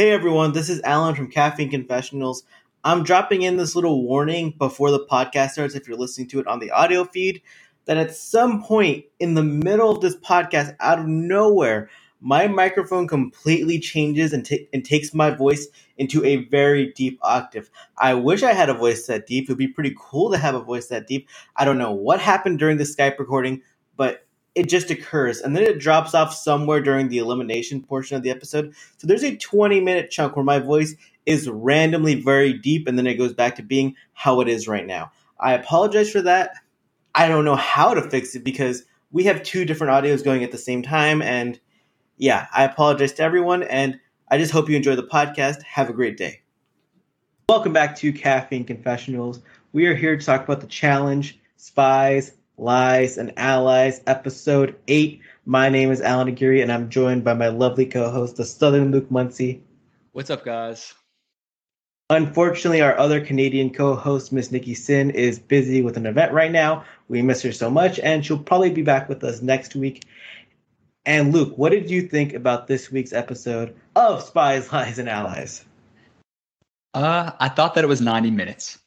Hey everyone, this is Alan from Caffeine Confessionals. I'm dropping in this little warning before the podcast starts if you're listening to it on the audio feed that at some point in the middle of this podcast, out of nowhere, my microphone completely changes and, t- and takes my voice into a very deep octave. I wish I had a voice that deep. It would be pretty cool to have a voice that deep. I don't know what happened during the Skype recording, but it just occurs and then it drops off somewhere during the elimination portion of the episode. So there's a 20 minute chunk where my voice is randomly very deep and then it goes back to being how it is right now. I apologize for that. I don't know how to fix it because we have two different audios going at the same time. And yeah, I apologize to everyone. And I just hope you enjoy the podcast. Have a great day. Welcome back to Caffeine Confessionals. We are here to talk about the challenge, spies, lies, and allies, episode 8. My name is Alan Aguirre, and I'm joined by my lovely co host, the Southern Luke Muncie. What's up, guys? Unfortunately, our other Canadian co host, Miss Nikki Sin, is busy with an event right now. We miss her so much, and she'll probably be back with us next week. And Luke, what did you think about this week's episode of Spies, Lies, and Allies? Uh, I thought that it was 90 minutes.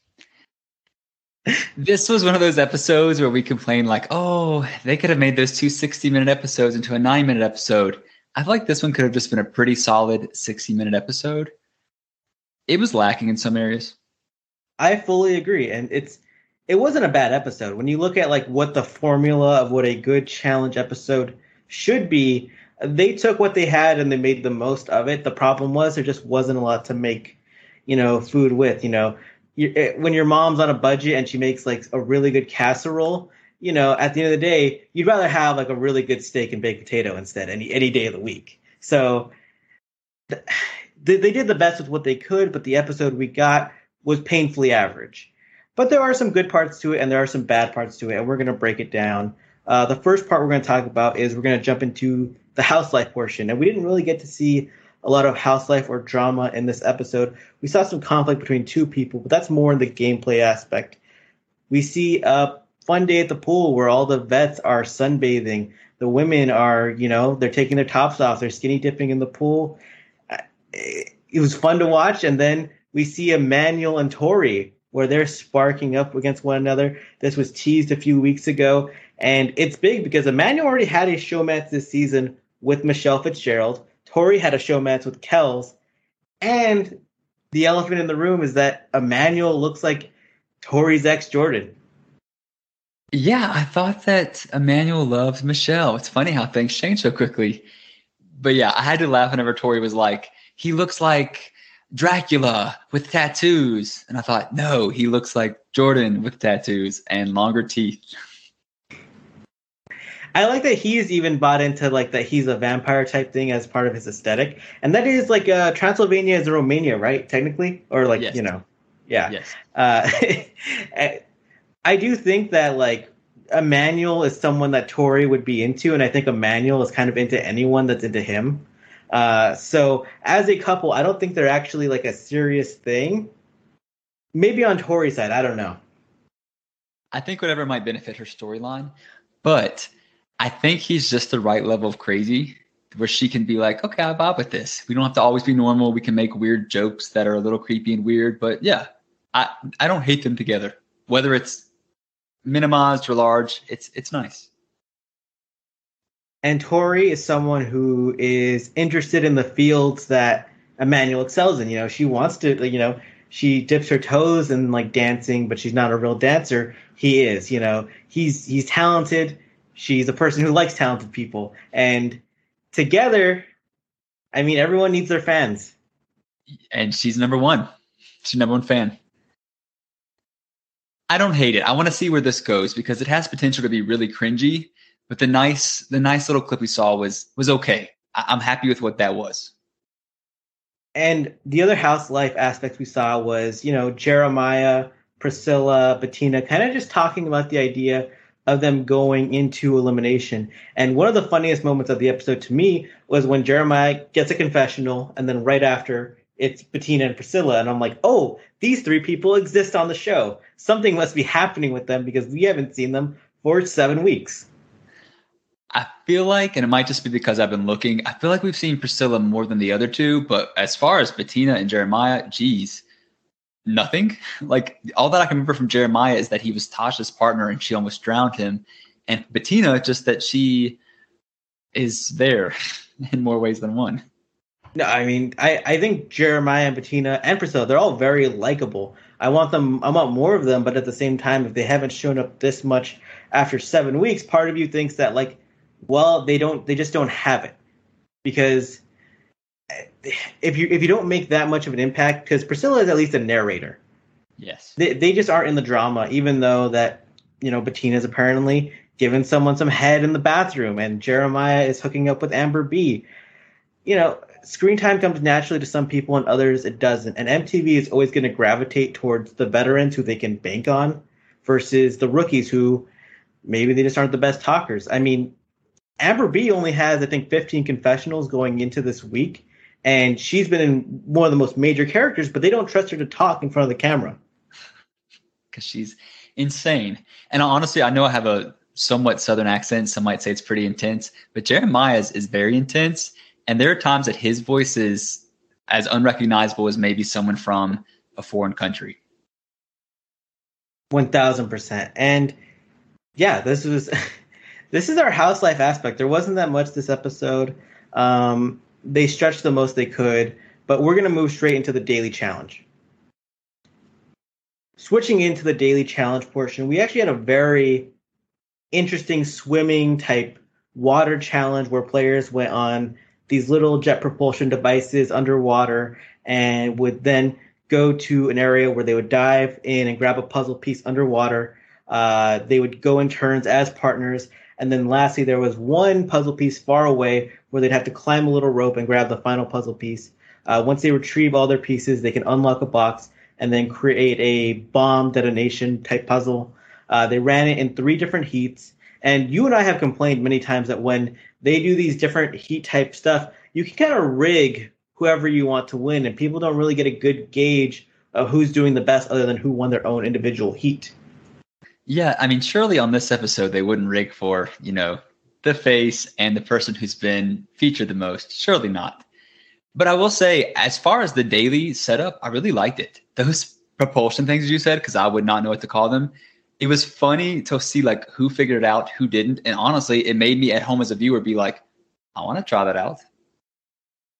This was one of those episodes where we complain like, oh, they could have made those two 60 minute episodes into a nine minute episode. I feel like this one could have just been a pretty solid 60 minute episode it was lacking in some areas. I fully agree, and it's it wasn't a bad episode when you look at like what the formula of what a good challenge episode should be. They took what they had and they made the most of it. The problem was there just wasn't a lot to make, you know, food with. You know, you, when your mom's on a budget and she makes like a really good casserole, you know, at the end of the day, you'd rather have like a really good steak and baked potato instead any any day of the week. So they, they did the best with what they could, but the episode we got was painfully average. But there are some good parts to it, and there are some bad parts to it, and we're going to break it down. Uh, the first part we're going to talk about is we're going to jump into the house life portion, and we didn't really get to see a lot of house life or drama in this episode. We saw some conflict between two people, but that's more in the gameplay aspect. We see a fun day at the pool where all the vets are sunbathing. The women are, you know, they're taking their tops off, they're skinny dipping in the pool, it was fun to watch. And then we see Emanuel and Tori where they're sparking up against one another. This was teased a few weeks ago, and it's big because Emanuel already had a showmance this season with Michelle Fitzgerald. Tori had a showmance with Kelz, and the elephant in the room is that Emanuel looks like Tori's ex Jordan. Yeah, I thought that Emanuel loves Michelle. It's funny how things change so quickly. But yeah, I had to laugh whenever Tori was like, he looks like Dracula with tattoos. And I thought, no, he looks like Jordan with tattoos and longer teeth. I like that he's even bought into like that he's a vampire type thing as part of his aesthetic, and that is like uh, Transylvania is Romania, right? Technically, or like yes. you know, yeah. Yes. Uh, I do think that like Emanuel is someone that Tori would be into, and I think Emanuel is kind of into anyone that's into him. Uh, so as a couple, I don't think they're actually like a serious thing. Maybe on Tori's side, I don't know. I think whatever might benefit her storyline, but I think he's just the right level of crazy where she can be like, okay, I vibe with this. We don't have to always be normal. We can make weird jokes that are a little creepy and weird, but yeah, I I don't hate them together. Whether it's minimized or large, it's it's nice. And Tori is someone who is interested in the fields that Emanuel excels in. You know, she wants to, you know, she dips her toes in like dancing, but she's not a real dancer. He is, you know, he's he's talented. She's a person who likes talented people, and together, I mean, everyone needs their fans. And she's number one. She's number one fan. I don't hate it. I want to see where this goes because it has potential to be really cringy but the nice the nice little clip we saw was was okay. I, I'm happy with what that was. And the other house life aspects we saw was, you know, Jeremiah, Priscilla, Bettina kind of just talking about the idea of them going into elimination. And one of the funniest moments of the episode to me was when Jeremiah gets a confessional, and then right after it's Bettina and Priscilla. And I'm like, oh, these three people exist on the show. Something must be happening with them because we haven't seen them for seven weeks. I feel like, and it might just be because I've been looking, I feel like we've seen Priscilla more than the other two. But as far as Bettina and Jeremiah, geez, nothing. Like all that I can remember from Jeremiah is that he was Tasha's partner and she almost drowned him. And Bettina, just that she is there in more ways than one. No, I mean, I, I think Jeremiah and Bettina and Priscilla, they're all very likable. I want them, I want more of them, but at the same time, if they haven't shown up this much after seven weeks, part of you thinks that, like, well, they don't, they just don't have it. Because if you if you don't make that much of an impact, because Priscilla is at least a narrator. Yes. They they just aren't in the drama, even though that you know Bettina's apparently giving someone some head in the bathroom, and Jeremiah is hooking up with Amber B. You know, screen time comes naturally to some people and others it doesn't. And MTV is always going to gravitate towards the veterans who they can bank on versus the rookies who maybe they just aren't the best talkers. I mean, Amber B only has I think 15 confessionals going into this week and she's been in one of the most major characters, but they don't trust her to talk in front of the camera because she's insane. And honestly, I know I have a somewhat southern accent. Some might say it's pretty intense, but Jeremiah's is very intense. And there are times that his voice is as unrecognizable as maybe someone from a foreign country. One thousand percent. And yeah, this was this is our house life aspect. There wasn't that much this episode. Um, they stretched the most they could, but we're going to move straight into the daily challenge. Switching into the daily challenge portion, we actually had a very interesting swimming type water challenge where players went on these little jet propulsion devices underwater and would then go to an area where they would dive in and grab a puzzle piece underwater. Uh, they would go in turns as partners. And then lastly, there was one puzzle piece far away where they'd have to climb a little rope and grab the final puzzle piece. Uh, once they retrieve all their pieces, they can unlock a box and then create a bomb detonation type puzzle. Uh, they ran it in three different heats. And you and I have complained many times that when they do these different heat type stuff, you can kind of rig whoever you want to win, and people don't really get a good gauge of who's doing the best other than who won their own individual heat. Yeah, I mean, surely on this episode they wouldn't rig for, you know, the face and the person who's been featured the most. Surely not. But I will say, as far as the daily setup, I really liked it. Those propulsion things you said, because I would not know what to call them. It was funny to see like who figured it out, who didn't, and honestly, it made me at home as a viewer be like, I want to try that out.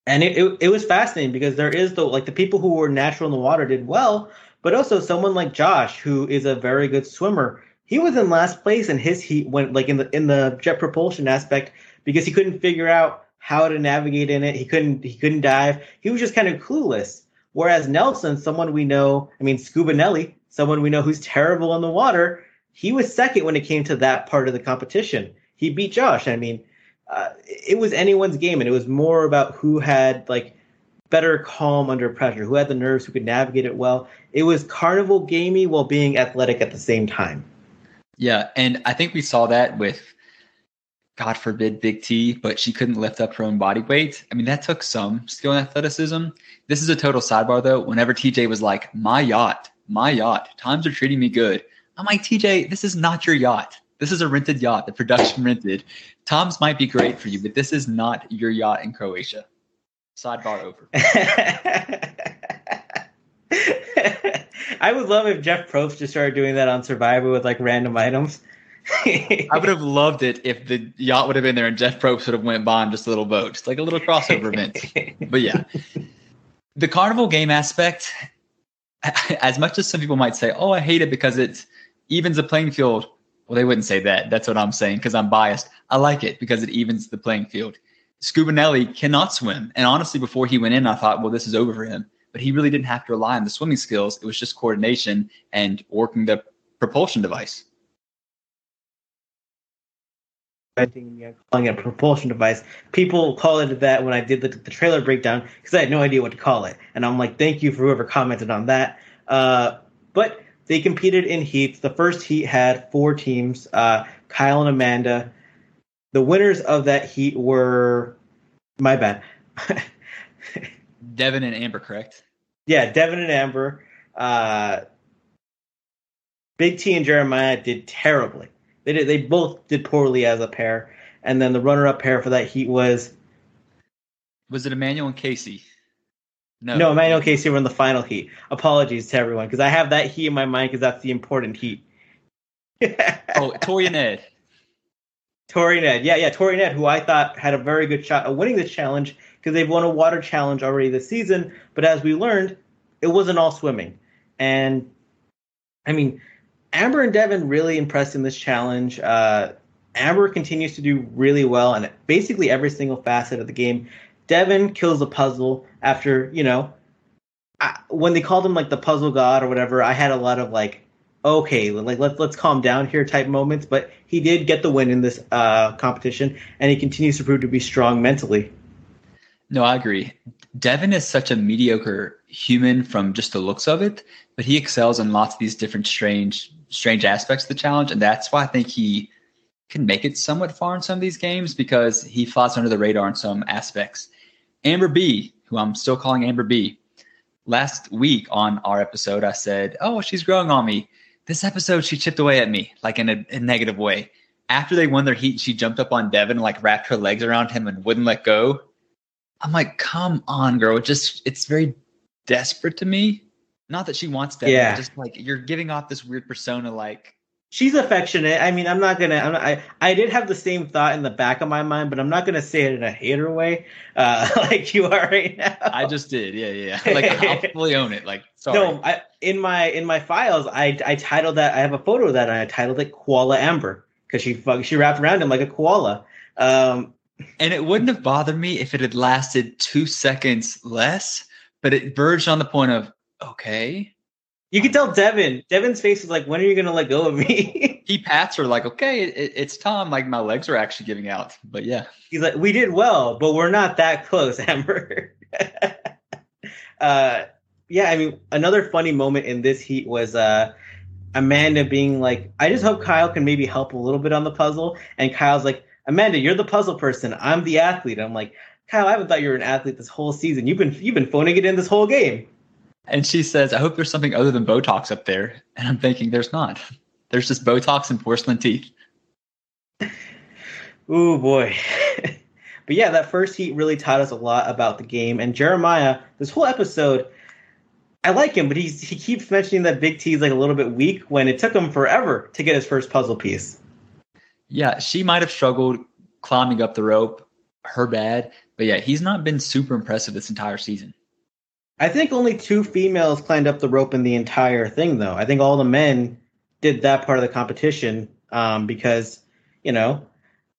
And it, it, it was fascinating because there is the like the people who were natural in the water did well, but also someone like Josh who is a very good swimmer he was in last place and his heat went like in the in the jet propulsion aspect because he couldn't figure out how to navigate in it. He couldn't he couldn't dive. He was just kind of clueless. Whereas Nelson, someone we know, I mean Scuba Nelly, someone we know who's terrible in the water, he was second when it came to that part of the competition. He beat Josh. I mean, uh, it was anyone's game, and it was more about who had like better calm under pressure, who had the nerves, who could navigate it well. It was carnival gamey while being athletic at the same time. Yeah, and I think we saw that with God forbid Big T, but she couldn't lift up her own body weight. I mean, that took some skill and athleticism. This is a total sidebar though. Whenever TJ was like, "My yacht, my yacht, times are treating me good," I'm like, TJ, this is not your yacht. This is a rented yacht. The production rented. Tom's might be great for you, but this is not your yacht in Croatia. Sidebar over. I would love if Jeff Probst just started doing that on Survivor with like random items. I would have loved it if the yacht would have been there and Jeff Probst would have went by on just a little boat, just like a little crossover event. But yeah, the carnival game aspect, as much as some people might say, "Oh, I hate it because it evens the playing field." Well, they wouldn't say that. That's what I'm saying because I'm biased. I like it because it evens the playing field. Scuba Nelly cannot swim, and honestly, before he went in, I thought, "Well, this is over for him." but he really didn't have to rely on the swimming skills. It was just coordination and working the propulsion device. calling it a propulsion device. People call it that when I did the, the trailer breakdown because I had no idea what to call it. And I'm like, thank you for whoever commented on that. Uh, but they competed in heats. The first heat had four teams uh, Kyle and Amanda. The winners of that heat were, my bad. Devin and Amber, correct? Yeah, Devin and Amber. Uh, Big T and Jeremiah did terribly. They did. They both did poorly as a pair. and then the runner-up pair for that heat was Was it Emanuel and Casey? No, no, Emanuel and Casey were in the final heat. Apologies to everyone because I have that heat in my mind because that's the important heat. oh, Tori and Ed. Tori Ned, yeah, yeah, Tori Ned, who I thought had a very good shot of winning this challenge because they've won a water challenge already this season. But as we learned, it wasn't all swimming. And I mean, Amber and Devin really impressed in this challenge. Uh, Amber continues to do really well in basically every single facet of the game. Devin kills the puzzle after, you know, I, when they called him like the puzzle god or whatever, I had a lot of like, okay, like let's let's calm down here type moments. But he did get the win in this uh, competition, and he continues to prove to be strong mentally. No, I agree. Devin is such a mediocre human from just the looks of it, but he excels in lots of these different strange strange aspects of the challenge, and that's why I think he can make it somewhat far in some of these games because he flies under the radar in some aspects. Amber B, who I'm still calling Amber B, last week on our episode, I said, "Oh, she's growing on me." This episode, she chipped away at me like in a, a negative way. After they won their heat, she jumped up on Devin, like wrapped her legs around him, and wouldn't let go. I'm like, come on, girl. It just it's very desperate to me. Not that she wants Devin, yeah. just like you're giving off this weird persona, like she's affectionate. I mean, I'm not gonna. I'm not, I I did have the same thought in the back of my mind, but I'm not gonna say it in a hater way, uh, like you are right now. I just did. Yeah, yeah. Like I'll fully own it. Like sorry. No, I, in my in my files, I I titled that. I have a photo of that, and I titled it Koala Amber because she she wrapped around him like a koala. Um, and it wouldn't have bothered me if it had lasted two seconds less, but it verged on the point of okay. You can tell Devin. Devin's face is like, "When are you going to let go of me?" he pats her like, "Okay, it, it's time." Like my legs are actually giving out, but yeah. He's like, "We did well, but we're not that close, Amber." uh, yeah, I mean, another funny moment in this heat was uh, Amanda being like, "I just hope Kyle can maybe help a little bit on the puzzle," and Kyle's like, Amanda, you're the puzzle person. I'm the athlete. I'm like, Kyle, I haven't thought you were an athlete this whole season. You've been you've been phoning it in this whole game. And she says, I hope there's something other than Botox up there. And I'm thinking there's not. There's just Botox and porcelain teeth. Ooh boy. but yeah, that first heat really taught us a lot about the game. And Jeremiah, this whole episode, I like him, but he's he keeps mentioning that Big T is like a little bit weak when it took him forever to get his first puzzle piece. Yeah, she might have struggled climbing up the rope, her bad. But yeah, he's not been super impressive this entire season. I think only two females climbed up the rope in the entire thing, though. I think all the men did that part of the competition um, because, you know,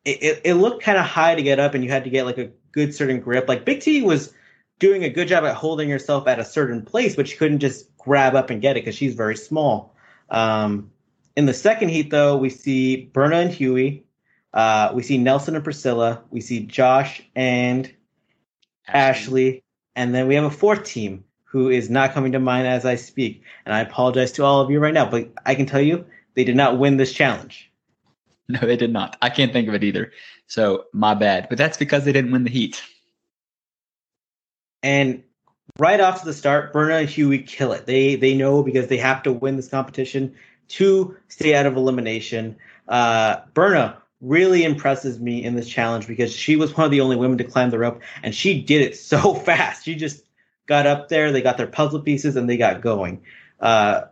it, it, it looked kind of high to get up and you had to get like a good certain grip. Like Big T was doing a good job at holding herself at a certain place, but she couldn't just grab up and get it because she's very small. Um, in the second heat, though, we see Berna and Hughie. Uh, we see Nelson and Priscilla. We see Josh and Ashley. Ashley. And then we have a fourth team who is not coming to mind as I speak. And I apologize to all of you right now, but I can tell you they did not win this challenge. No, they did not. I can't think of it either. So my bad. But that's because they didn't win the heat. And right off to the start, Berna and Hughie kill it. They they know because they have to win this competition to stay out of elimination. Uh, Berna really impresses me in this challenge because she was one of the only women to climb the rope, and she did it so fast. She just got up there, they got their puzzle pieces, and they got going. Uh,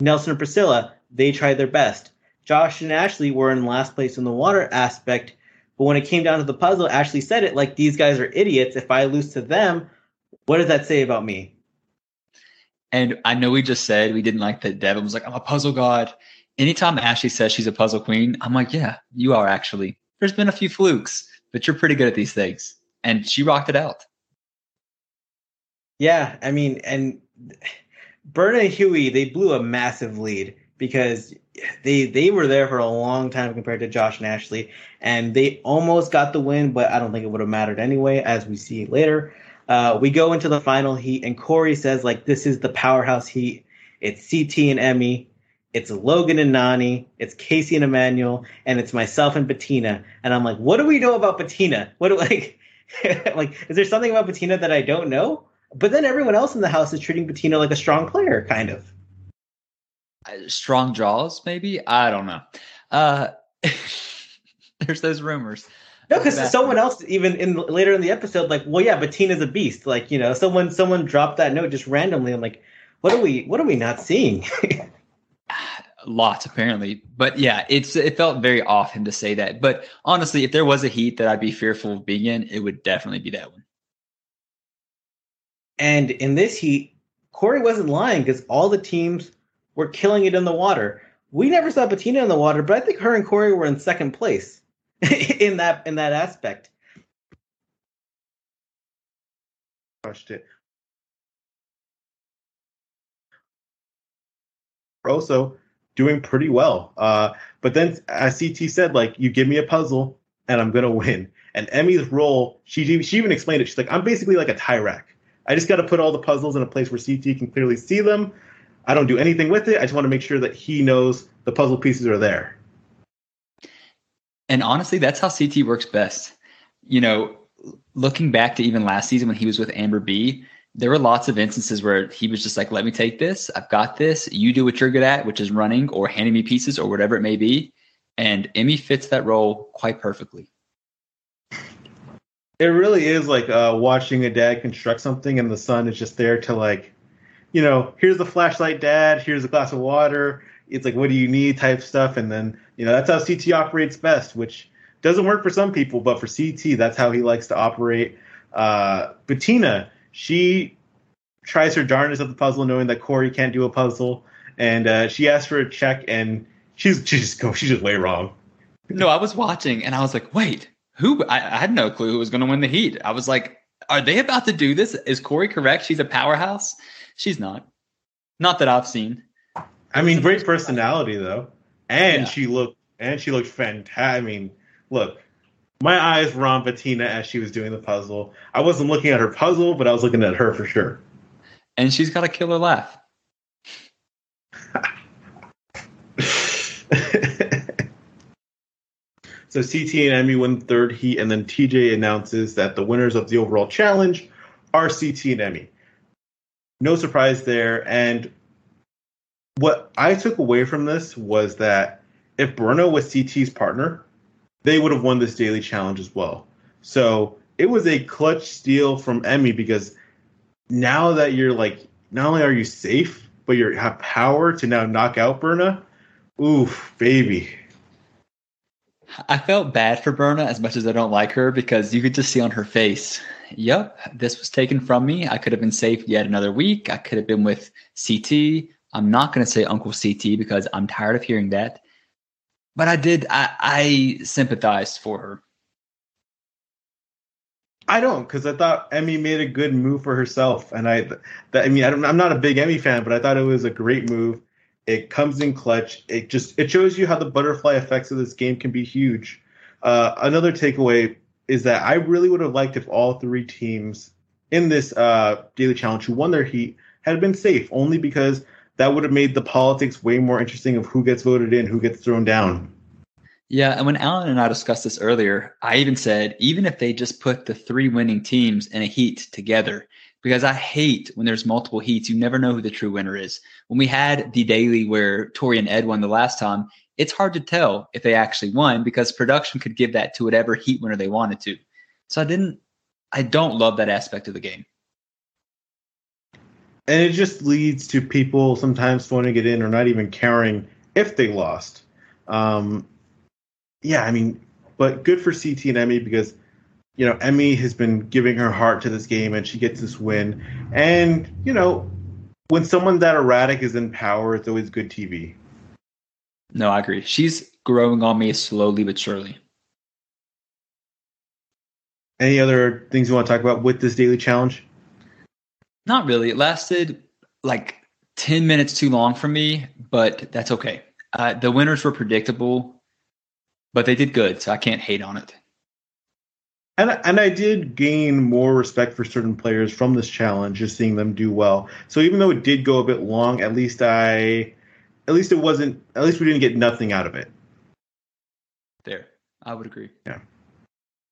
Nelson and Priscilla, they tried their best. Josh and Ashley were in last place in the water aspect, but when it came down to the puzzle, Ashley said it like these guys are idiots. If I lose to them, what does that say about me? And I know we just said we didn't like that Devin was like, I'm a puzzle god. Anytime Ashley says she's a puzzle queen, I'm like, yeah, you are actually. There's been a few flukes, but you're pretty good at these things. And she rocked it out. Yeah, I mean, and Berna and Hughie, they blew a massive lead because they they were there for a long time compared to Josh and Ashley, and they almost got the win, but I don't think it would have mattered anyway, as we see later. Uh, we go into the final heat, and Corey says like this is the powerhouse heat. It's CT and Emy, it's Logan and Nany, it's Casey and Emanuel, and it's myself and Bettina. And I'm like, what do we know about Bettina? What do like like is there something about Bettina that I don't know? But then everyone else in the house is treating Bettina like a strong player, kind of. Uh, strong jaws, maybe. I don't know. Uh, There's those rumors. No, because someone else even in later in the episode, like, well, yeah, Bettina's a beast. Like, you know, someone someone dropped that note just randomly. I'm like, what are we what are we not seeing? Lots apparently, but yeah, it's it felt very off him to say that. But honestly, if there was a heat that I'd be fearful of being in, it would definitely be that one. And in this heat, Corey wasn't lying because all the teams were killing it in the water. We never saw Bettina in the water, but I think her and Corey were in second place in that in that aspect. Crushed it. Also, doing pretty well. Uh, but then, as CT said, like you give me a puzzle and I'm gonna win. And Emy's role, she she even explained it. She's like, I'm basically like a Tyrak. I just got to put all the puzzles in a place where CT can clearly see them. I don't do anything with it. I just want to make sure that he knows the puzzle pieces are there. And honestly, that's how CT works best. You know, looking back to even last season when he was with Amber B, there were lots of instances where he was just like, let me take this. I've got this. You do what you're good at, which is running or handing me pieces or whatever it may be. And Emy fits that role quite perfectly. It really is like uh, watching a dad construct something and the son is just there to like, you know, here's the flashlight, dad. Here's a glass of water. It's like, what do you need type stuff. And then, you know, that's how CT operates best, which doesn't work for some people, but for CT, that's how he likes to operate. Uh, Bettina, she tries her darnest at the puzzle, knowing that Corey can't do a puzzle, and uh, she asks for a check, and she's she just go she's just way wrong. No, I was watching, and I was like, wait, who? I, I had no clue who was going to win the heat. I was like, are they about to do this? Is Corey correct? She's a powerhouse. She's not. Not that I've seen. I mean, great personality though, and yeah. she looked and she looked fantastic. I mean, look, my eyes were on Bettina as she was doing the puzzle. I wasn't looking at her puzzle, but I was looking at her for sure. And she's got a killer laugh. so CT and Emy win third heat, and then TJ announces that the winners of the overall challenge are CT and Emy. No surprise there. And what I took away from this was that if Berna was CT's partner, they would have won this daily challenge as well. So it was a clutch steal from Emy because now that you're like, not only are you safe, but you have power to now knock out Berna. Oof, baby. I felt bad for Berna as much as I don't like her because you could just see on her face, yep, this was taken from me. I could have been safe yet another week. I could have been with CT. I'm not going to say Uncle CT because I'm tired of hearing that but I did. I, I sympathized for her. I don't, because I thought Emy made a good move for herself, and I, that, I mean, I am not a big Emy fan, but I thought it was a great move. It comes in clutch. It just it shows you how the butterfly effects of this game can be huge. Uh, another takeaway is that I really would have liked if all three teams in this uh, daily challenge who won their heat had been safe, only because that would have made the politics way more interesting of who gets voted in, who gets thrown down. Yeah, and when Alan and I discussed this earlier, I even said even if they just put the three winning teams in a heat together, because I hate when there's multiple heats, you never know who the true winner is. When we had the daily where Tori and Ed won the last time, it's hard to tell if they actually won because production could give that to whatever heat winner they wanted to. So I didn't I don't love that aspect of the game and it just leads to people sometimes phoning it in or not even caring if they lost. Um, yeah, I mean, but good for CT and Emy because you know Emy has been giving her heart to this game and she gets this win. And you know, when someone that erratic is in power, it's always good TV. No, I agree. She's growing on me slowly but surely. Any other things you want to talk about with this daily challenge? Not really. It lasted like 10 minutes too long for me, but that's okay. Uh, the winners were predictable, but they did good, so I can't hate on it. And and I did gain more respect for certain players from this challenge, just seeing them do well. So even though it did go a bit long, at least I, at least it wasn't. At least we didn't get nothing out of it. There, I would agree. Yeah.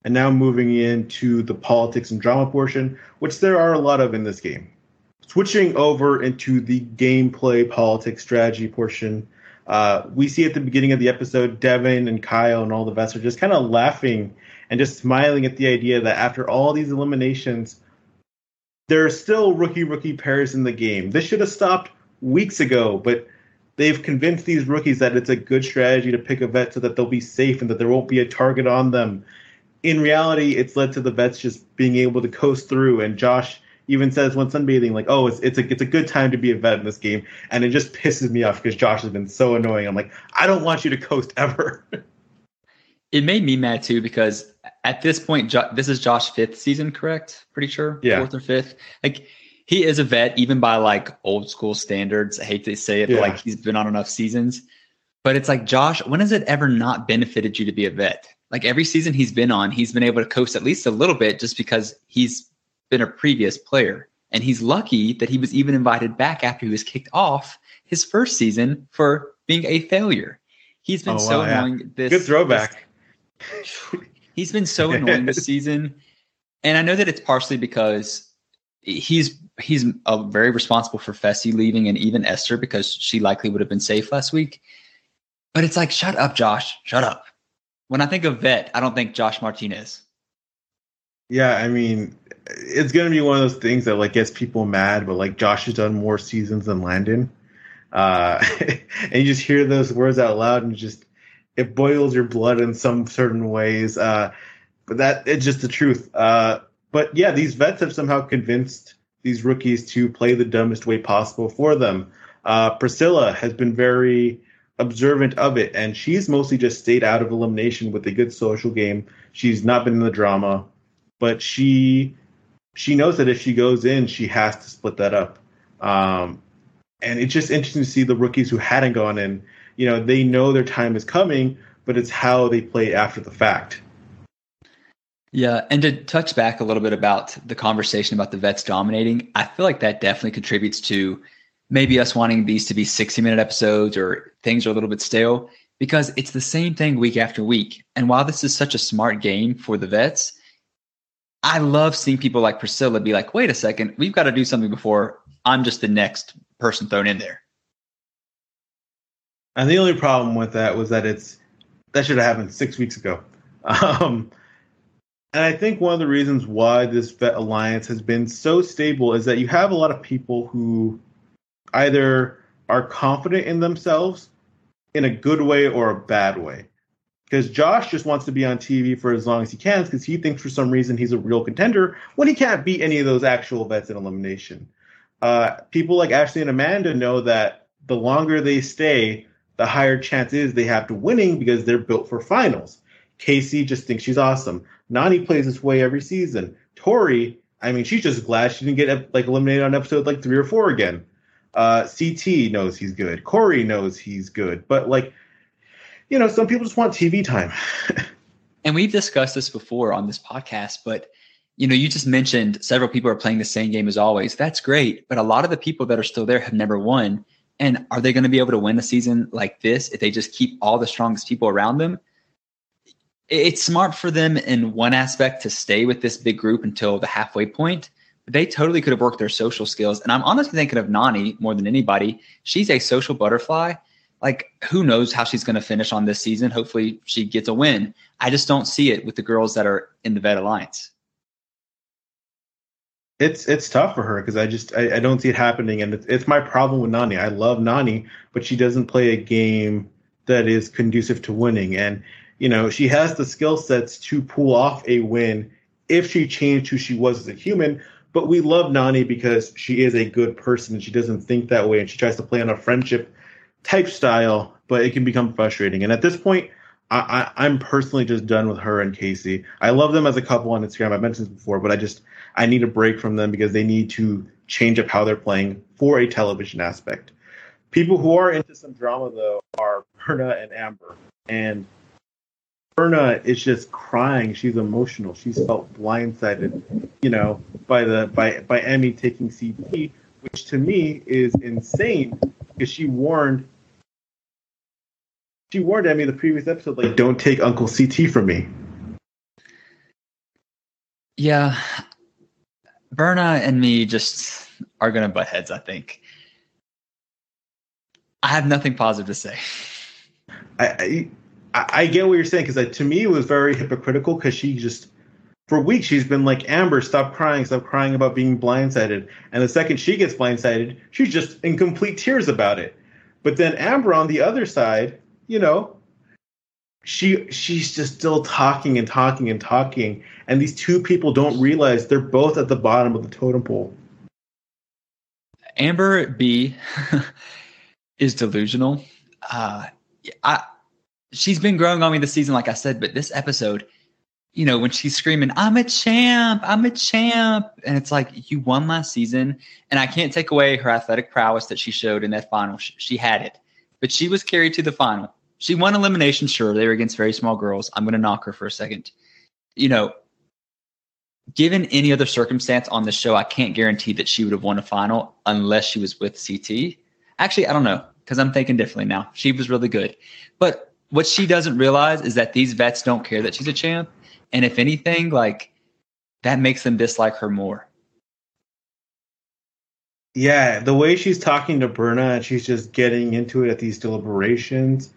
And now moving into the politics and drama portion, which there are a lot of in this game. Switching over into the gameplay, politics, strategy portion. Uh, we see at the beginning of the episode, Devin and Kyle and all the vets are just kind of laughing and just smiling at the idea that after all these eliminations, there are still rookie rookie pairs in the game. This should have stopped weeks ago, but they've convinced these rookies that it's a good strategy to pick a vet so that they'll be safe and that there won't be a target on them. In reality, it's led to the vets just being able to coast through. And Josh even says when sunbathing, like, "Oh, it's it's a it's a good time to be a vet in this game," and it just pisses me off because Josh has been so annoying. I'm like, I don't want you to coast ever. it made me mad too because at this point, jo- this is Josh's fifth season, correct? Pretty sure, yeah, fourth or fifth. Like he is a vet, even by like old school standards. I hate to say it, yeah. but like he's been on enough seasons. But it's like Josh, when has it ever not benefited you to be a vet? Like every season he's been on, he's been able to coast at least a little bit just because he's been a previous player. And he's lucky that he was even invited back after he was kicked off his first season for being a failure. He's been oh, so wow, annoying. Yeah. This good throwback. This, he's been so annoying this season, and I know that it's partially because he's he's uh, very responsible for Fessy leaving and even Esther because she likely would have been safe last week. But it's like, shut up, Josh. Shut up. When I think of vet, I don't think Josh Martinez. Yeah, I mean, it's gonna be one of those things that like gets people mad, but like Josh has done more seasons than Landon, uh, and you just hear those words out loud, and just it boils your blood in some certain ways. Uh, but that it's just the truth. Uh, but yeah, these vets have somehow convinced these rookies to play the dumbest way possible for them. Uh, Priscilla has been very observant of it, and she's mostly just stayed out of elimination with a good social game. She's not been in the drama, but she she knows that if she goes in, she has to split that up. Um, and it's just interesting to see the rookies who hadn't gone in. You know, they know their time is coming, but it's how they play after the fact. Yeah, and to touch back a little bit about the conversation about the vets dominating, I feel like that definitely contributes to maybe us wanting these to be 60 minute episodes or things are a little bit stale because it's the same thing week after week. And while this is such a smart game for the vets, I love seeing people like Priscilla be like, wait a second, we've got to do something before I'm just the next person thrown in there. And the only problem with that was that it's that should have happened six weeks ago. Um, and I think one of the reasons why this vet alliance has been so stable is that you have a lot of people who either are confident in themselves in a good way or a bad way because Josh just wants to be on TV for as long as he can because he thinks for some reason he's a real contender when he can't beat any of those actual vets in elimination. Uh, people like Ashley and Amanda know that the longer they stay, the higher chance is they have to winning because they're built for finals. Casey just thinks she's awesome. Nany plays this way every season. Tori, I mean, she's just glad she didn't get like eliminated on episode like three or four again. Uh, CT knows he's good. Corey knows he's good, but like you know, some people just want TV time. and we've discussed this before on this podcast, but you know, you just mentioned several people are playing the same game as always. That's great, but a lot of the people that are still there have never won. And are they going to be able to win a season like this if they just keep all the strongest people around them? It's smart for them in one aspect to stay with this big group until the halfway point. They totally could have worked their social skills. And I'm honestly thinking of Nany more than anybody. She's a social butterfly like who knows how she's going to finish on this season. Hopefully she gets a win. I just don't see it with the girls that are in the vet alliance. It's it's tough for her because I just I, I, don't see it happening, and it's, it's my problem with Nany. I love Nany, but she doesn't play a game that is conducive to winning, and you know she has the skill sets to pull off a win if she changed who she was as a human. But we love Nany because she is a good person and she doesn't think that way, and she tries to play on a friendship type style, but it can become frustrating. And at this point, I, I, am personally just done with her and Casey. I love them as a couple on Instagram. I've mentioned this before, but I just I need a break from them because they need to change up how they're playing for a television aspect. People who are into some drama though are Berna and Amber, and Berna is just crying. She's emotional. She's felt blindsided, you know, by the by by Emy taking CT, which to me is insane because she warned she warned Emy the previous episode, like, don't take Uncle CT from me. Yeah. Berna and me just are gonna butt heads, I think. I have nothing positive to say. I I, I get what you're saying because to me it was very hypocritical because she just for weeks she's been like Amber, stop crying, stop crying about being blindsided, and the second she gets blindsided, she's just in complete tears about it. But then Amber on the other side, you know, she she's just still talking and talking and talking, and these two people don't realize they're both at the bottom of the totem pole. Amber B is delusional. Uh, I she's been growing on me this season, like I said, but this episode, you know, when she's screaming, "I'm a champ, I'm a champ," and it's like you won last season, and I can't take away her athletic prowess that she showed in that final. She had it, but she was carried to the final. She won elimination, sure. They were against very small girls. I'm going to knock her for a second. You know, given any other circumstance on the show, I can't guarantee that she would have won a final unless she was with CT. Actually, I don't know because I'm thinking differently now. She was really good. But what she doesn't realize is that these vets don't care that she's a champ. And if anything, like that makes them dislike her more. Yeah, the way she's talking to Berna and she's just getting into it at these deliberations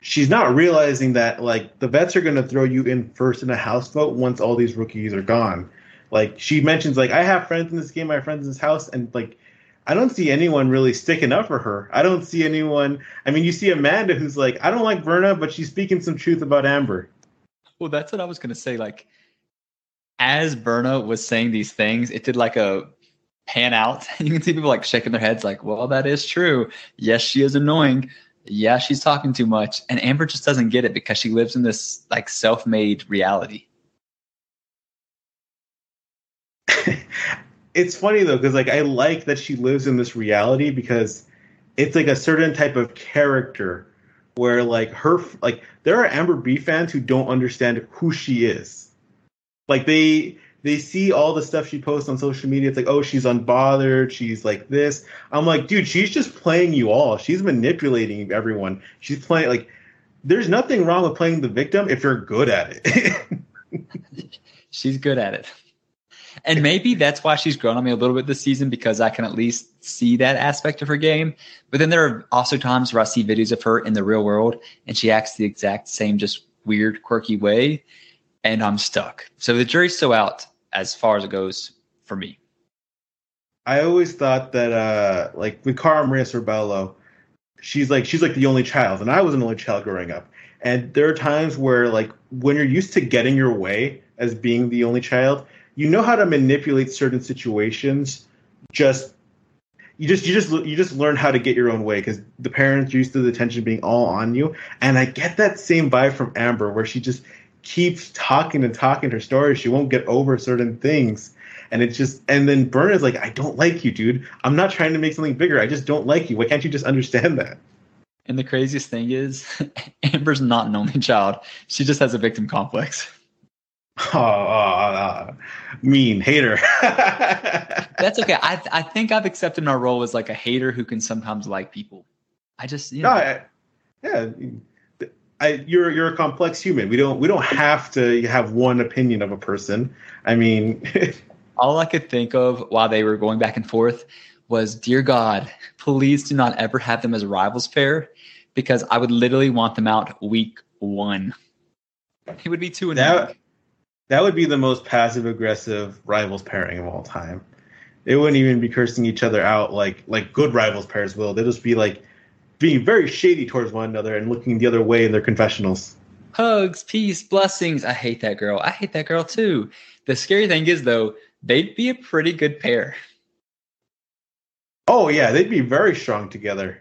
she's not realizing that like the vets are going to throw you in first in a house vote once all these rookies are gone. Like she mentions, like I have friends in this game, I have friends in this house, and like I don't see anyone really sticking up for her. I don't see anyone. I mean, you see Amanda, who's like, I don't like Berna, but she's speaking some truth about Amber. Well, that's what I was going to say. Like, as Berna was saying these things, it did like a pan out, and you can see people like shaking their heads, like, "Well, that is true. Yes, she is annoying." yeah, she's talking too much. And Amber just doesn't get it because she lives in this like self made reality. it's funny though, because like I like that she lives in this reality because it's like a certain type of character where like her like there are Amber B fans who don't understand who she is. Like they they see all the stuff she posts on social media. It's like, oh, she's unbothered. She's like this. I'm like, dude, she's just playing you all. She's manipulating everyone. She's playing like. There's nothing wrong with playing the victim if you're good at it. she's good at it. And maybe that's why she's grown on me a little bit this season because I can at least see that aspect of her game. But then there are also times where I see videos of her in the real world and she acts the exact same, just weird, quirky way and I'm stuck. So the jury's still out as far as it goes for me. I always thought that uh like with Cara Maria Sorbello, she's like she's like the only child, and I was an only child growing up. And there are times where like when you're used to getting your way as being the only child, you know how to manipulate certain situations just you just you just you just learn how to get your own way because the parents used to the attention being all on you and i get that same vibe from amber where she just keeps talking and talking her story. She won't get over certain things. And it's just, and then Berna's like, I don't like you, dude. I'm not trying to make something bigger. I just don't like you. Why can't you just understand that? And the craziest thing is, Amber's not an only child. She just has a victim complex. Oh, oh, oh mean hater. That's okay. I I think I've accepted my role as like a hater who can sometimes like people. I just you know. No, I, yeah, I, you're you're a complex human. We don't we don't have to have one opinion of a person. I mean, all I could think of while they were going back and forth was, "Dear God, please do not ever have them as rivals pair, because I would literally want them out week one. It would be two and That, that would be the most passive aggressive rivals pairing of all time. They wouldn't even be cursing each other out like like good rivals pairs will. They'd just be like being very shady towards one another and looking the other way in their confessionals. Hugs, peace, blessings. I hate that girl. I hate that girl too. The scary thing is, though, they'd be a pretty good pair. Oh, yeah, they'd be very strong together.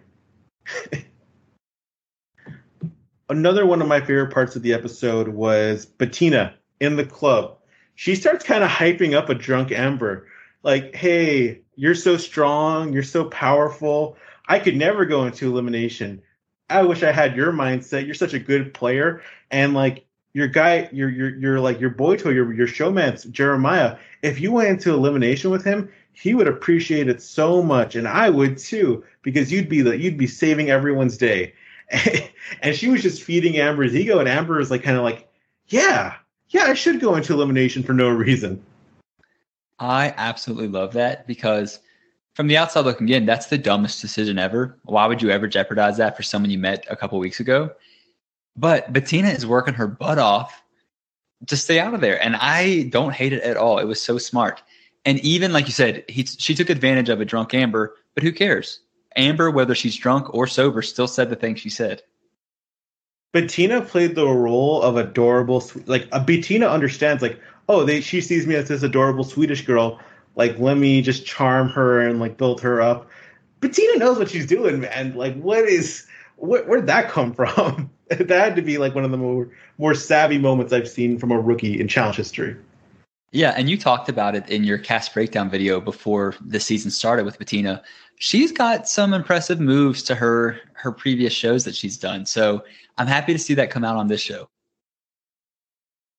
Another one of my favorite parts of the episode was Bettina in the club. She starts kind of hyping up a drunk Amber. Like, hey, you're so strong, you're so powerful. I could never go into elimination. I wish I had your mindset. You're such a good player, and like your guy, your your your like your boy toy, your your showman Jeremiah. If you went into elimination with him, he would appreciate it so much, and I would too, because you'd be the you'd be saving everyone's day. and she was just feeding Amber's ego, and Amber was like kind of like, yeah, yeah, I should go into elimination for no reason. I absolutely love that because from the outside looking in, that's the dumbest decision ever. Why would you ever jeopardize that for someone you met a couple weeks ago? But Bettina is working her butt off to stay out of there, and I don't hate it at all. It was so smart, and even like you said, he she took advantage of a drunk Amber, but who cares? Amber, whether she's drunk or sober, still said the thing she said. Bettina played the role of adorable, like a Bettina understands, like, oh, they she sees me as this adorable Swedish girl like let me just charm her and like build her up. Bettina knows what she's doing, man. Like what is where, where'd that come from? that had to be like one of the more more savvy moments I've seen from a rookie in challenge history. Yeah, and you talked about it in your cast breakdown video before the season started with Bettina. She's got some impressive moves to her her previous shows that she's done. So I'm happy to see that come out on this show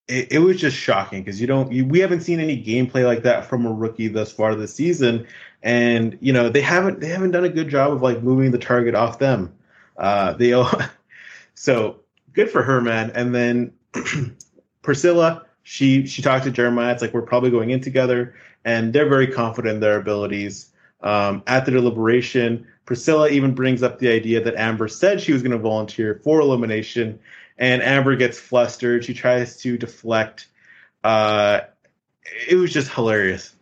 it, it was just shocking because you don't you, we haven't seen any gameplay like that from a rookie thus far this season, and you know they haven't they haven't done a good job of like moving the target off them. Uh, they all, so good for her, man. And then Priscilla, she she talked to Jeremiah. It's like we're probably going in together, and they're very confident in their abilities. Um, at the deliberation, Priscilla even brings up the idea that Amber said she was going to volunteer for elimination, and Amber gets flustered. She tries to deflect. Uh, it was just hilarious.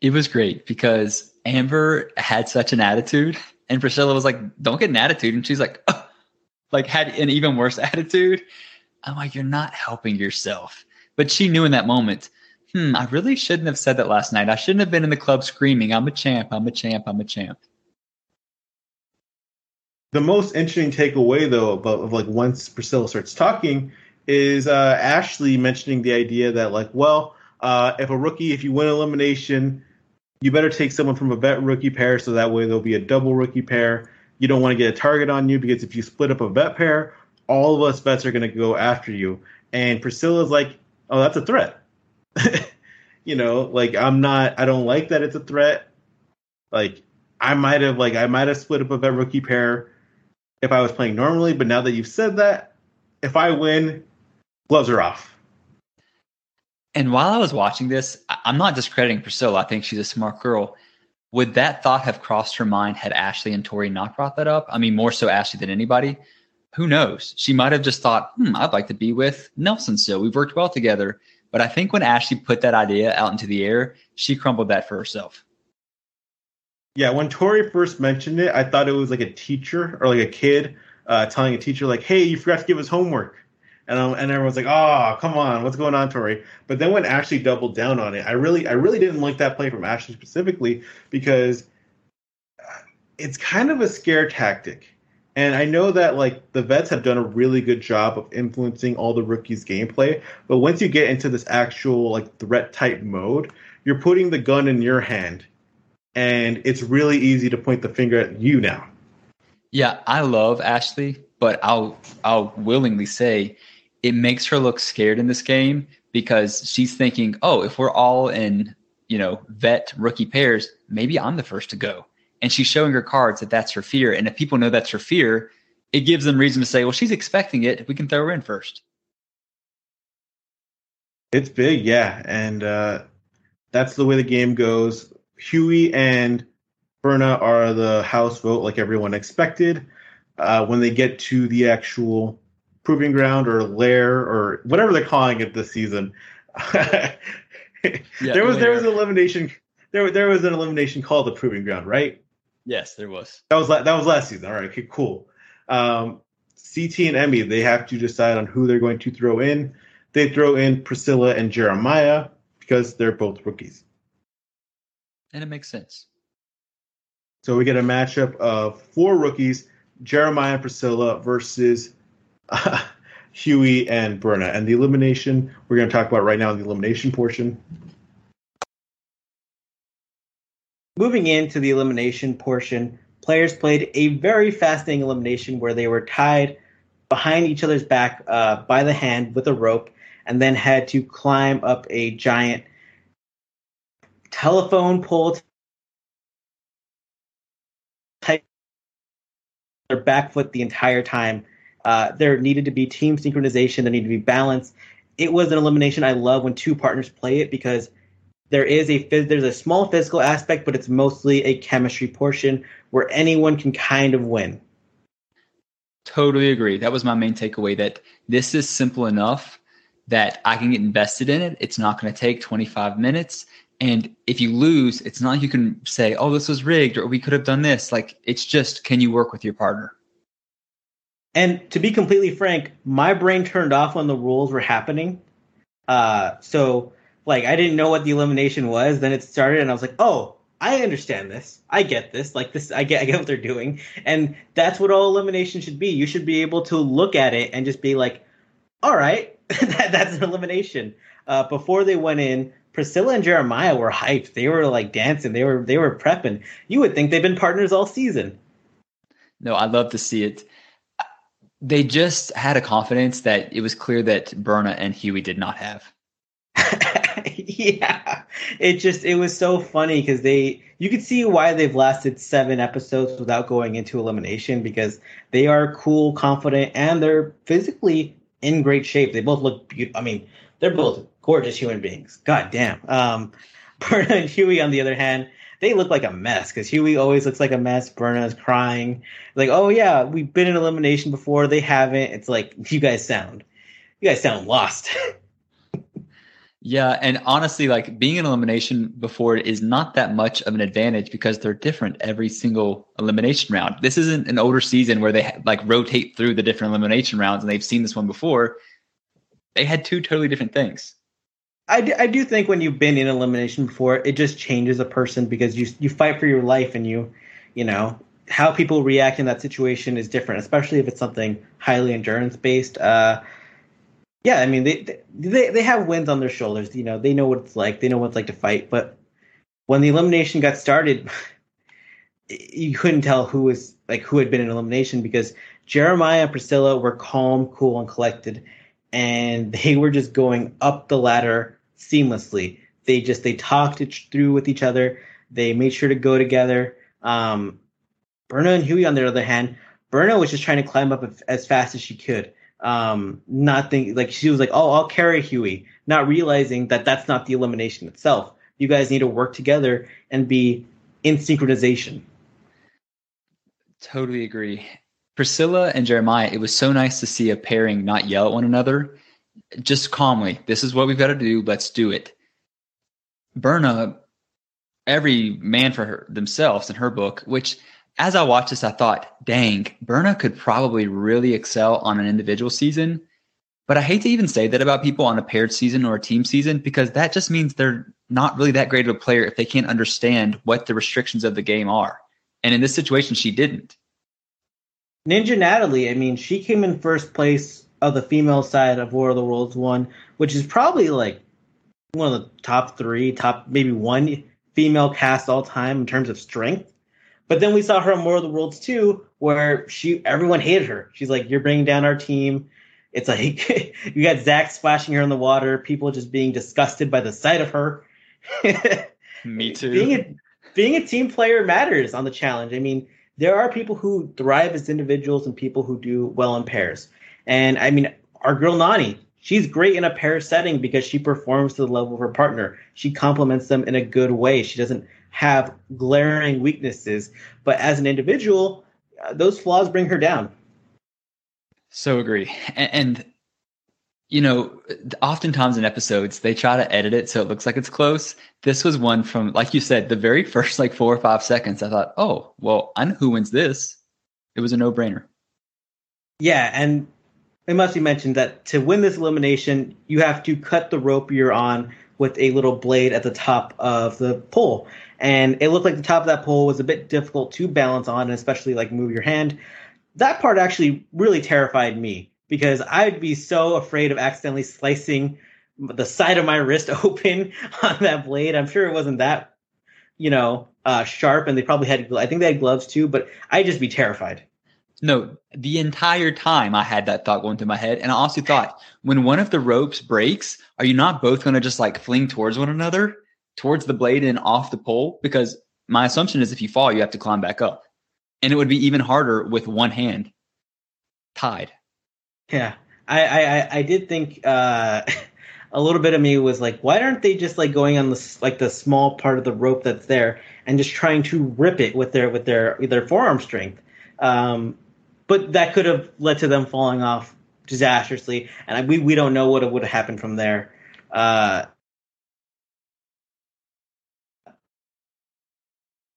It was great because Amber had such an attitude, and Priscilla was like, "Don't get an attitude," and she's like, oh, like had an even worse attitude. I'm like, "You're not helping yourself." But she knew in that moment, hmm, I really shouldn't have said that last night. I shouldn't have been in the club screaming, "I'm a champ! I'm a champ! I'm a champ!" the most interesting takeaway though about of like once Priscilla starts talking is uh, Ashley mentioning the idea that like well uh, if a rookie if you win elimination you better take someone from a vet rookie pair so that way there'll be a double rookie pair you don't want to get a target on you because if you split up a vet pair all of us vets are going to go after you and Priscilla's like oh that's a threat you know like I'm not I don't like that it's a threat like I might have like I might have split up a vet rookie pair if I was playing normally, but now that you've said that, if I win, gloves are off. And while I was watching this, I'm not discrediting Priscilla. I think she's a smart girl. Would that thought have crossed her mind had Ashley and Tori not brought that up? I mean, more so Ashley than anybody. Who knows? She might have just thought, hmm, I'd like to be with Nelson still. We've worked well together. But I think when Ashley put that idea out into the air, she crumbled that for herself. Yeah, when Tori first mentioned it, I thought it was like a teacher or like a kid uh, telling a teacher like, "Hey, you forgot to give us homework," and and everyone's like, "Oh, come on, what's going on, Tori?" But then when Ashley doubled down on it, I really, I really didn't like that play from Ashley specifically because it's kind of a scare tactic. And I know that like the vets have done a really good job of influencing all the rookies' gameplay, but once you get into this actual like threat type mode, you're putting the gun in your hand and it's really easy to point the finger at you now. Yeah, I love Ashley, but I'll I'll willingly say it makes her look scared in this game because she's thinking, "Oh, if we're all in, you know, vet rookie pairs, maybe I'm the first to go." And she's showing her cards that that's her fear, and if people know that's her fear, it gives them reason to say, "Well, she's expecting it. We can throw her in first. It's big, yeah, and uh, that's the way the game goes. Hughie and Berna are the House vote, like everyone expected. Uh, when they get to the actual proving ground or lair or whatever they're calling it this season, yeah, there was there was an elimination. There there was an elimination called the proving ground, right? Yes, there was. That was that was last season. All right, okay, cool. Um, CT and Emy they have to decide on who they're going to throw in. They throw in Priscilla and Jeremiah because they're both rookies and it makes sense. So we get a matchup of four rookies: Jeremiah and Priscilla versus uh, Hughie and Berna. And the elimination we're going to talk about right now in the elimination portion. Moving into the elimination portion, players played a very fascinating elimination where they were tied behind each other's back uh, by the hand with a rope and then had to climb up a giant telephone pole type their back foot the entire time. Uh, there needed to be team synchronization. There needed to be balance. It was an elimination I love when two partners play it because there is a there's a small physical aspect, but it's mostly a chemistry portion where anyone can kind of win. Totally agree. That was my main takeaway that this is simple enough that I can get invested in it. It's not going to take 25 minutes. And if you lose, it's not like you can say, oh, this was rigged or we could have done this. Like, it's just, can you work with your partner? And to be completely frank, my brain turned off when the rules were happening. Uh, so, like, I didn't know what the elimination was. Then it started, and I was like, oh, I understand this. I get this. Like this, I get, I get what they're doing, and that's what all elimination should be. You should be able to look at it and just be like, all right, that, that's an elimination. Uh, before they went in, Priscilla and Jeremiah were hyped. They were like dancing. They were they were prepping. You would think they've been partners all season. No, I love to see it. They just had a confidence that it was clear that Berna and Hughie did not have. yeah, it just it was so funny because they you could see why they've lasted seven episodes without going into elimination because they are cool, confident, and they're physically in great shape. They both look beautiful. I mean, they're both gorgeous human beings. God damn. Um, Berna and Hughie, on the other hand, they look like a mess because Hughie always looks like a mess. Berna is crying. Like, oh yeah, we've been in elimination before. They haven't. It's like you guys sound, you guys sound lost. Yeah, and honestly, like being in elimination before is not that much of an advantage because they're different every single elimination round. This isn't an older season where they like rotate through the different elimination rounds and they've seen this one before. They had two totally different things. I do, I do think when you've been in elimination before, it just changes a person because you you fight for your life and you, you know, how people react in that situation is different, especially if it's something highly endurance based. Uh, yeah, I mean they they they have wins on their shoulders. You know, they know what it's like. They know what it's like to fight. But when the elimination got started, you couldn't tell who was like who had been in elimination because Jeremiah and Priscilla were calm, cool, and collected, and they were just going up the ladder seamlessly. They just they talked it through with each other. They made sure to go together. Um, Berna and Hughie, on the other hand, Berna was just trying to climb up as fast as she could um, not think like she was like, "Oh, I'll carry Hughie," not realizing that that's not the elimination itself. You guys need to work together and be in synchronization. Totally agree. Priscilla and Jeremiah, it was so nice to see a pairing not yell at one another, just calmly. This is what we've got to do. Let's do it. Berna, every man for her themselves in her book, which as I watched this, I thought, dang, Berna could probably really excel on an individual season. But I hate to even say that about people on a paired season or a team season because that just means they're not really that great of a player if they can't understand what the restrictions of the game are. And in this situation, she didn't. Ninja Natalie, I mean, she came in first place of the female side of War of the Worlds one, which is probably like one of the top three, top maybe one female cast all time in terms of strength. But then we saw her on War of the Worlds 2, where she everyone hated her. She's like, "You're bringing down our team." It's like you got Zach splashing her in the water, people just being disgusted by the sight of her. Me too. Being a, being a team player matters on the challenge. I mean, there are people who thrive as individuals and people who do well in pairs. And I mean, our girl Nany, she's great in a pair setting because she performs to the level of her partner. She complements them in a good way. She doesn't have glaring weaknesses, but as an individual, uh, those flaws bring her down. So agree. And, and, you know, oftentimes in episodes, they try to edit it so it looks like it's close. This was one from, like you said, the very first like four or five seconds. I thought, oh, well, I know who wins this. It was a no brainer. Yeah. And it must be mentioned that to win this elimination, you have to cut the rope you're on with a little blade at the top of the pole and it looked like the top of that pole was a bit difficult to balance on, and especially like move your hand. That part actually really terrified me because I'd be so afraid of accidentally slicing the side of my wrist open on that blade. I'm sure it wasn't that, you know, uh, sharp, and they probably had. I think they had gloves too, but I'd just be terrified. No, the entire time I had that thought going through my head. And I also thought, when one of the ropes breaks, are you not both going to just like fling towards one another? towards the blade and off the pole because my assumption is if you fall, you have to climb back up. And it would be even harder with one hand tied. Yeah. I, I, I did think uh, a little bit of me was like, why aren't they just like going on the like the small part of the rope that's there and just trying to rip it with their with their with their forearm strength? Um, but that could have led to them falling off disastrously, and we we don't know what would have happened from there. Uh,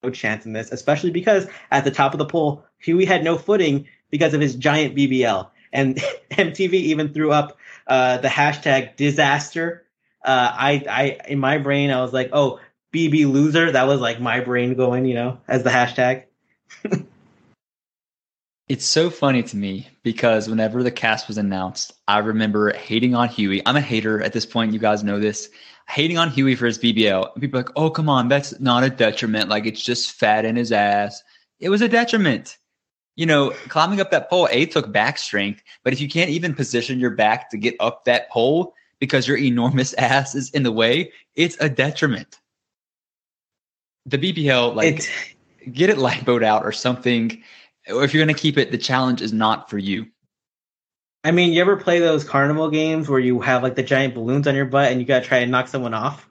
no chance in this, especially because at the top of the pole, Hughie had no footing because of his giant BBL, and MTV even threw up uh, the hashtag disaster. Uh, I, I, in my brain, I was like, oh, BB loser. That was like my brain going, you know, as the hashtag. it's so funny to me because whenever the cast was announced, I remember hating on Hughie. I'm a hater at this point. You guys know this. Hating on Hughie for his BBL. People like, oh, come on, that's not a detriment. Like it's just fat in his ass. It was a detriment you know, climbing up that pole, A took back strength, but if you can't even position your back to get up that pole because your enormous ass is in the way, it's a detriment. The BBL, like, get it lipoed out or something. Or if you're going to keep it, the challenge is not for you. I mean, you ever play those carnival games where you have like the giant balloons on your butt and you got to try and knock someone off?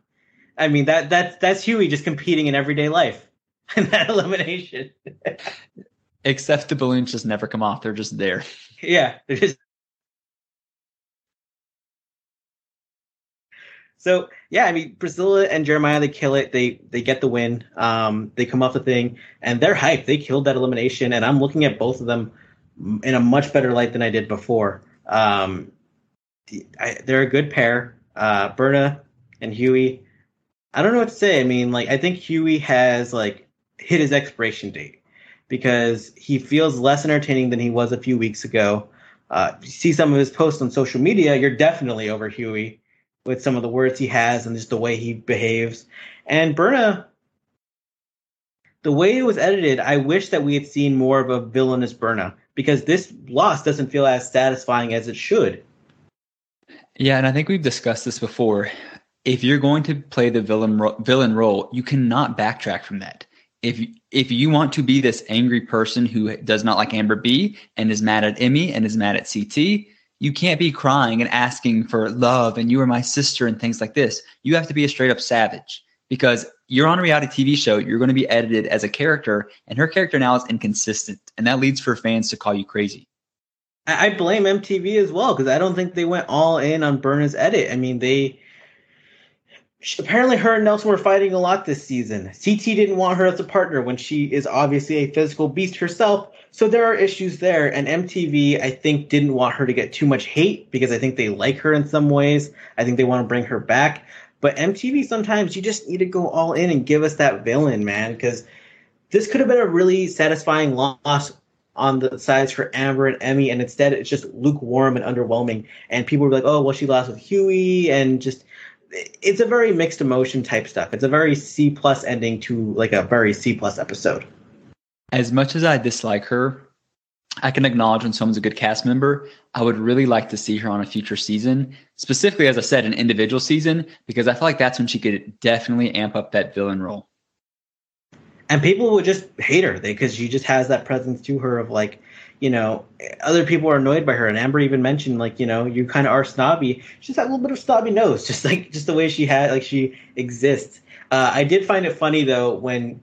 I mean, that that's that's Hughie just competing in everyday life in that elimination. Except the balloons just never come off. They're just there. Yeah. They're just So yeah, I mean Priscilla and Jeremiah they kill it. They they get the win. Um, they come off the thing and they're hyped. They killed that elimination, and I'm looking at both of them in a much better light than I did before. Um, I, they're a good pair. Uh, Berna and Hughie. I don't know what to say. I mean, like I think Hughie has like hit his expiration date because he feels less entertaining than he was a few weeks ago. Uh, you see some of his posts on social media, you're definitely over Hughie with some of the words he has and just the way he behaves. And Berna, the way it was edited, I wish that we had seen more of a villainous Berna because this loss doesn't feel as satisfying as it should. Yeah, and I think we've discussed this before. If you're going to play the villain ro- villain role, you cannot backtrack from that if if you want to be this angry person who does not like Amber B and is mad at Emy and is mad at CT, you can't be crying and asking for love and you are my sister and things like this. You have to be a straight up savage because you're on a reality TV show. You're going to be edited as a character, and her character now is inconsistent, and that leads for fans to call you crazy. I blame MTV as well because I don't think they went all in on Berna's edit. I mean, they apparently her and Nelson were fighting a lot this season. CT didn't want her as a partner when she is obviously a physical beast herself. So there are issues there. And MTV, I think, didn't want her to get too much hate because I think they like her in some ways. I think they want to bring her back. But MTV, sometimes you just need to go all in and give us that villain, man, because this could have been a really satisfying loss on the sides for Amber and Emy, and instead it's just lukewarm and underwhelming. And people were like, "Oh, well, she lost with Hughie," and just it's a very mixed emotion type stuff. It's a very C plus ending to like a very C plus episode. As much as I dislike her, I can acknowledge when someone's a good cast member. I would really like to see her on a future season, specifically, as I said, an individual season, because I feel like that's when she could definitely amp up that villain role. And people would just hate her because she just has that presence to her of like, you know, other people are annoyed by her. And Amber even mentioned, like, you know, you kind of are snobby. She's a little bit of snobby nose, just like just the way she had, like she exists. Uh, I did find it funny though when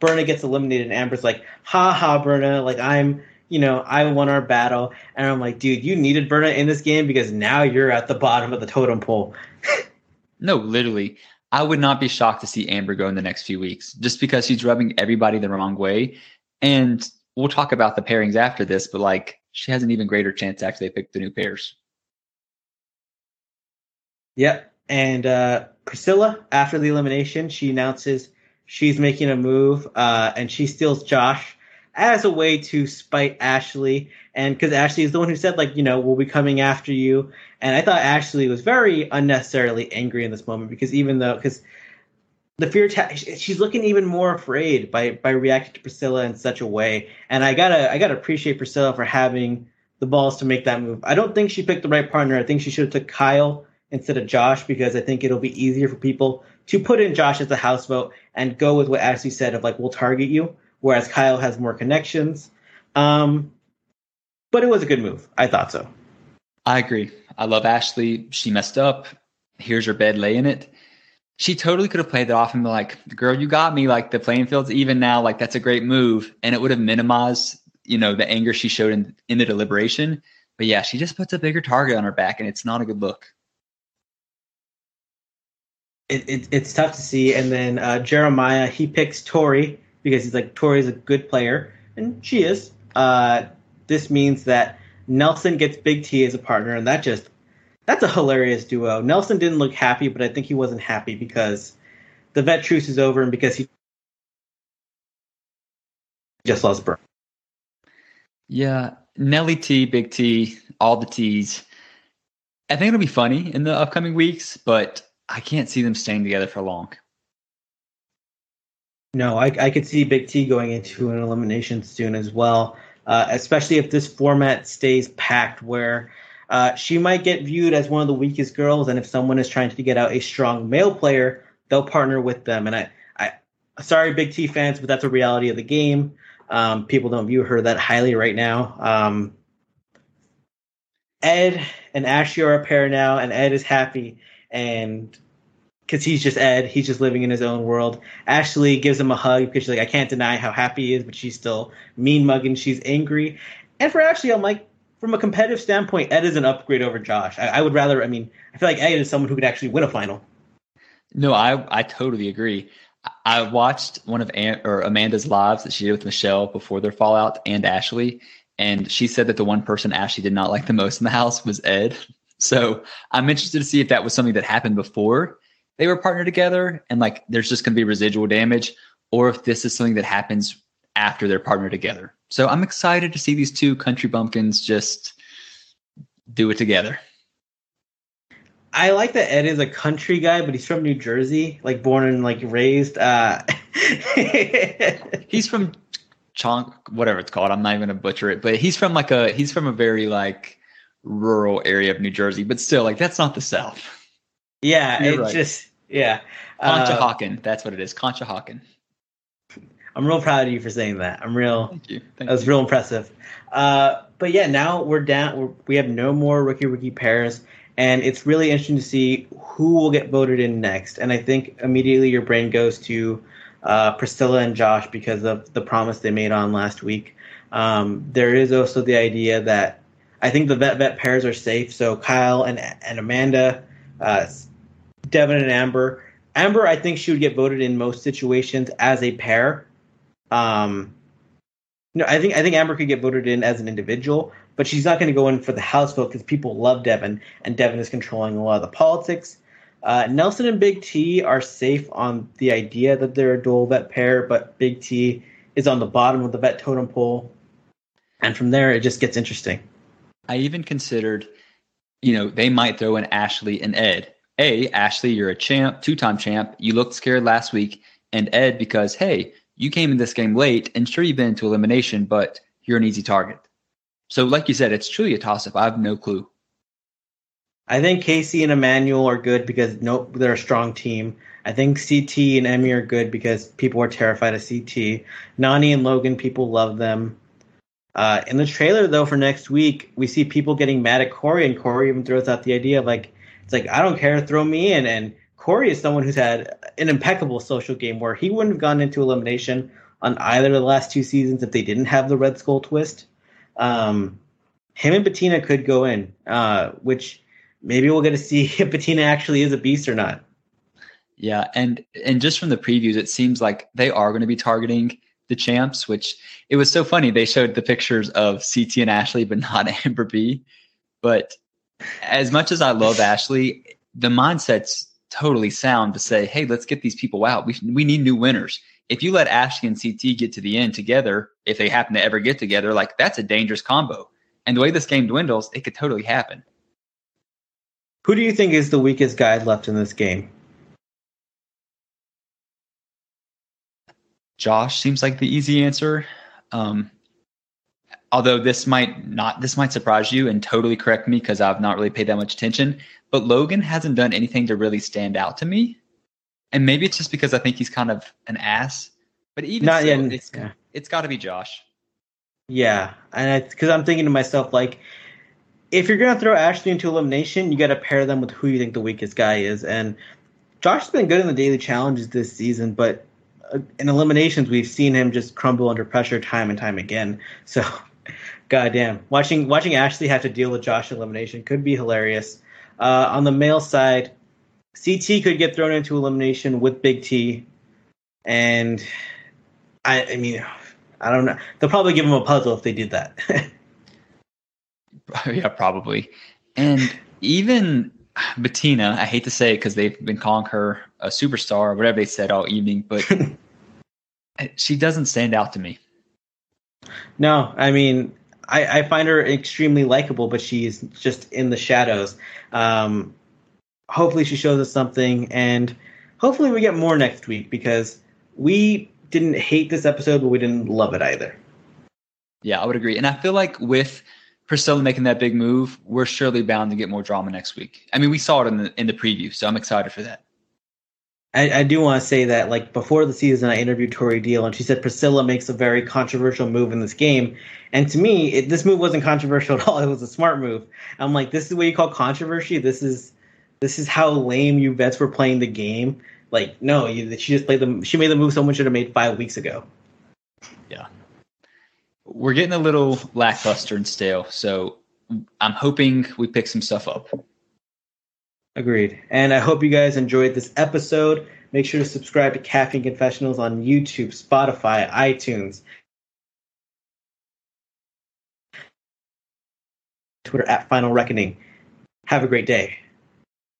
Berna gets eliminated and Amber's like, "Ha ha, Berna! Like I'm, you know, I won our battle." And I'm like, "Dude, you needed Berna in this game because now you're at the bottom of the totem pole." no, literally. I would not be shocked to see Amber go in the next few weeks just because she's rubbing everybody the wrong way. And we'll talk about the pairings after this, but like she has an even greater chance after they pick the new pairs. Yep. And uh, Priscilla, after the elimination, she announces she's making a move uh, and she steals Josh as a way to spite Ashley. And because Ashley is the one who said, like, you know, we'll be coming after you. And I thought Ashley was very unnecessarily angry in this moment because even though, because the fear ta- she's looking even more afraid by by reacting to Priscilla in such a way. And I gotta I gotta appreciate Priscilla for having the balls to make that move. I don't think she picked the right partner. I think she should have took Kyle instead of Josh because I think it'll be easier for people to put in Josh as a house vote and go with what Ashley said of like we'll target you, whereas Kyle has more connections. Um, but it was a good move. I thought so. I agree. I love Ashley. She messed up. here's your bed, lay in it. She totally could have played that off and be like, girl, you got me. Like the playing field's even now. Like that's a great move. And it would have minimized, you know, the anger she showed in, in the deliberation. But yeah, she just puts a bigger target on her back and it's not a good look. It, it, it's tough to see. And then uh, Jeremiah, he picks Tori because he's like, Tori's a good player. And she is. Uh, this means that Nelson gets Big T as a partner, and that just that's a hilarious duo. Nelson didn't look happy, but I think he wasn't happy because the vet truce is over and because he just lost Burn. Yeah, Nelly T, Big T, all the T's. I think it'll be funny in the upcoming weeks, but I can't see them staying together for long. No, I, I could see Big T going into an elimination soon as well, uh, especially if this format stays packed where uh, she might get viewed as one of the weakest girls, and if someone is trying to get out a strong male player, they'll partner with them. And I, I, sorry, Big T fans, but that's a reality of the game. Um, people don't view her that highly right now. Um, Ed and Ashley are a pair now, and Ed is happy, and because he's just Ed, he's just living in his own world. Ashley gives him a hug because she's like, I can't deny how happy he is, but she's still mean mugging. She's angry, and for Ashley, I'm like, from a competitive standpoint, Ed is an upgrade over Josh. I, I would rather. I mean, I feel like Ed is someone who could actually win a final. No, I I totally agree. I watched one of Aunt, or Amanda's lives that she did with Michelle before their fallout and Ashley, and she said that the one person Ashley did not like the most in the house was Ed. So I'm interested to see if that was something that happened before they were partnered together, and like there's just going to be residual damage, or if this is something that happens after they're partnered together. So I'm excited to see these two country bumpkins just do it together. I like that Ed is a country guy, but he's from New Jersey, like born and like raised. Uh... he's from Chonk, whatever it's called. I'm not even gonna butcher it, but he's from like a he's from a very like rural area of New Jersey, but still like that's not the South. Yeah, You're it right. just yeah. Conshohocken, uh, that's what it is. Conshohocken. I'm real proud of you for saying that. I'm real. Thank you. Thank that was you. real impressive. Uh, but yeah, now we're down. We're, we have no more rookie rookie pairs and it's really interesting to see who will get voted in next. And I think immediately your brain goes to uh, Priscilla and Josh because of the promise they made on last week. Um, there is also the idea that I think the vet vet pairs are safe. So Kyle and and Amanda, uh, Devin and Amber. Amber, I think she would get voted in most situations as a pair. Um, no, I think I think Amber could get voted in as an individual, but she's not going to go in for the House vote because people love Devin, and Devin is controlling a lot of the politics. Uh, Nelson and Big T are safe on the idea that they're a dual vet pair, but Big T is on the bottom of the vet totem pole, and from there it just gets interesting. I even considered, you know, they might throw in Ashley and Ed. A, Ashley, you're a champ, two-time champ. You looked scared last week, and Ed because hey, you came in this game late, and sure you've been into elimination, but you're an easy target. So, like you said, it's truly a toss up. I have no clue. I think Casey and Emanuel are good because no, they're a strong team. I think CT and Emy are good because people are terrified of CT. Nany and Logan, people love them. Uh, in the trailer, though, for next week, we see people getting mad at Cory, and Cory even throws out the idea of like, it's like I don't care, throw me in. And Cory is someone who's had an impeccable social game where he wouldn't have gone into elimination on either of the last two seasons if they didn't have the Red Skull twist. Um, him and Bettina could go in, uh, which maybe we'll get to see if Bettina actually is a beast or not. Yeah, and and just from the previews, it seems like they are going to be targeting the champs. Which it was so funny. They showed the pictures of CT and Ashley, but not Amber B. But as much as I love Ashley, the mindset's totally sound to say, "Hey, let's get these people out. We we need new winners." if you let Ashley and CT get to the end together, if they happen to ever get together, like that's a dangerous combo. And the way this game dwindles, it could totally happen. Who do you think is the weakest guy left in this game? Josh seems like the easy answer. Um, although this might not, this might surprise you and totally correct me because I've not really paid that much attention. But Logan hasn't done anything to really stand out to me and maybe it's just because I think he's kind of an ass. But even Not so, yet, it's yeah. it's got to be Josh. Yeah, and because I'm thinking to myself like, if you're gonna throw Ashley into elimination, you got to pair them with who you think the weakest guy is. And Josh has been good in the daily challenges this season, but uh, in eliminations, we've seen him just crumble under pressure time and time again. So, goddamn, watching watching Ashley have to deal with Josh elimination could be hilarious. Uh, on the male side, CT could get thrown into elimination with Big T, and I, I mean, I don't know. They'll probably give him a puzzle if they did that. yeah, probably. And even Bettina, I hate to say it because they've been calling her a superstar or whatever they said all evening, but she doesn't stand out to me. No, I mean, I, I find her extremely likable, but she's just in the shadows. Um, hopefully, she shows us something, and hopefully, we get more next week because we didn't hate this episode, but we didn't love it either. Yeah, I would agree. And I feel like with Priscilla making that big move, we're surely bound to get more drama next week. I mean, we saw it in the in the preview, so I'm excited for that. I, I do want to say that, like before the season, I interviewed Tori Deal, and she said Priscilla makes a very controversial move in this game. And to me, it, this move wasn't controversial at all. It was a smart move. I'm like, this is what you call controversy. This is this is how lame you vets were playing the game. Like, no, you, she just played the. She made the move someone should have made five weeks ago. Yeah, we're getting a little lackluster and stale, so I'm hoping we pick some stuff up. Agreed. And I hope you guys enjoyed this episode. Make sure to subscribe to Caffeine Confessionals on YouTube, Spotify, iTunes, Twitter at Final Reckoning. Have a great day.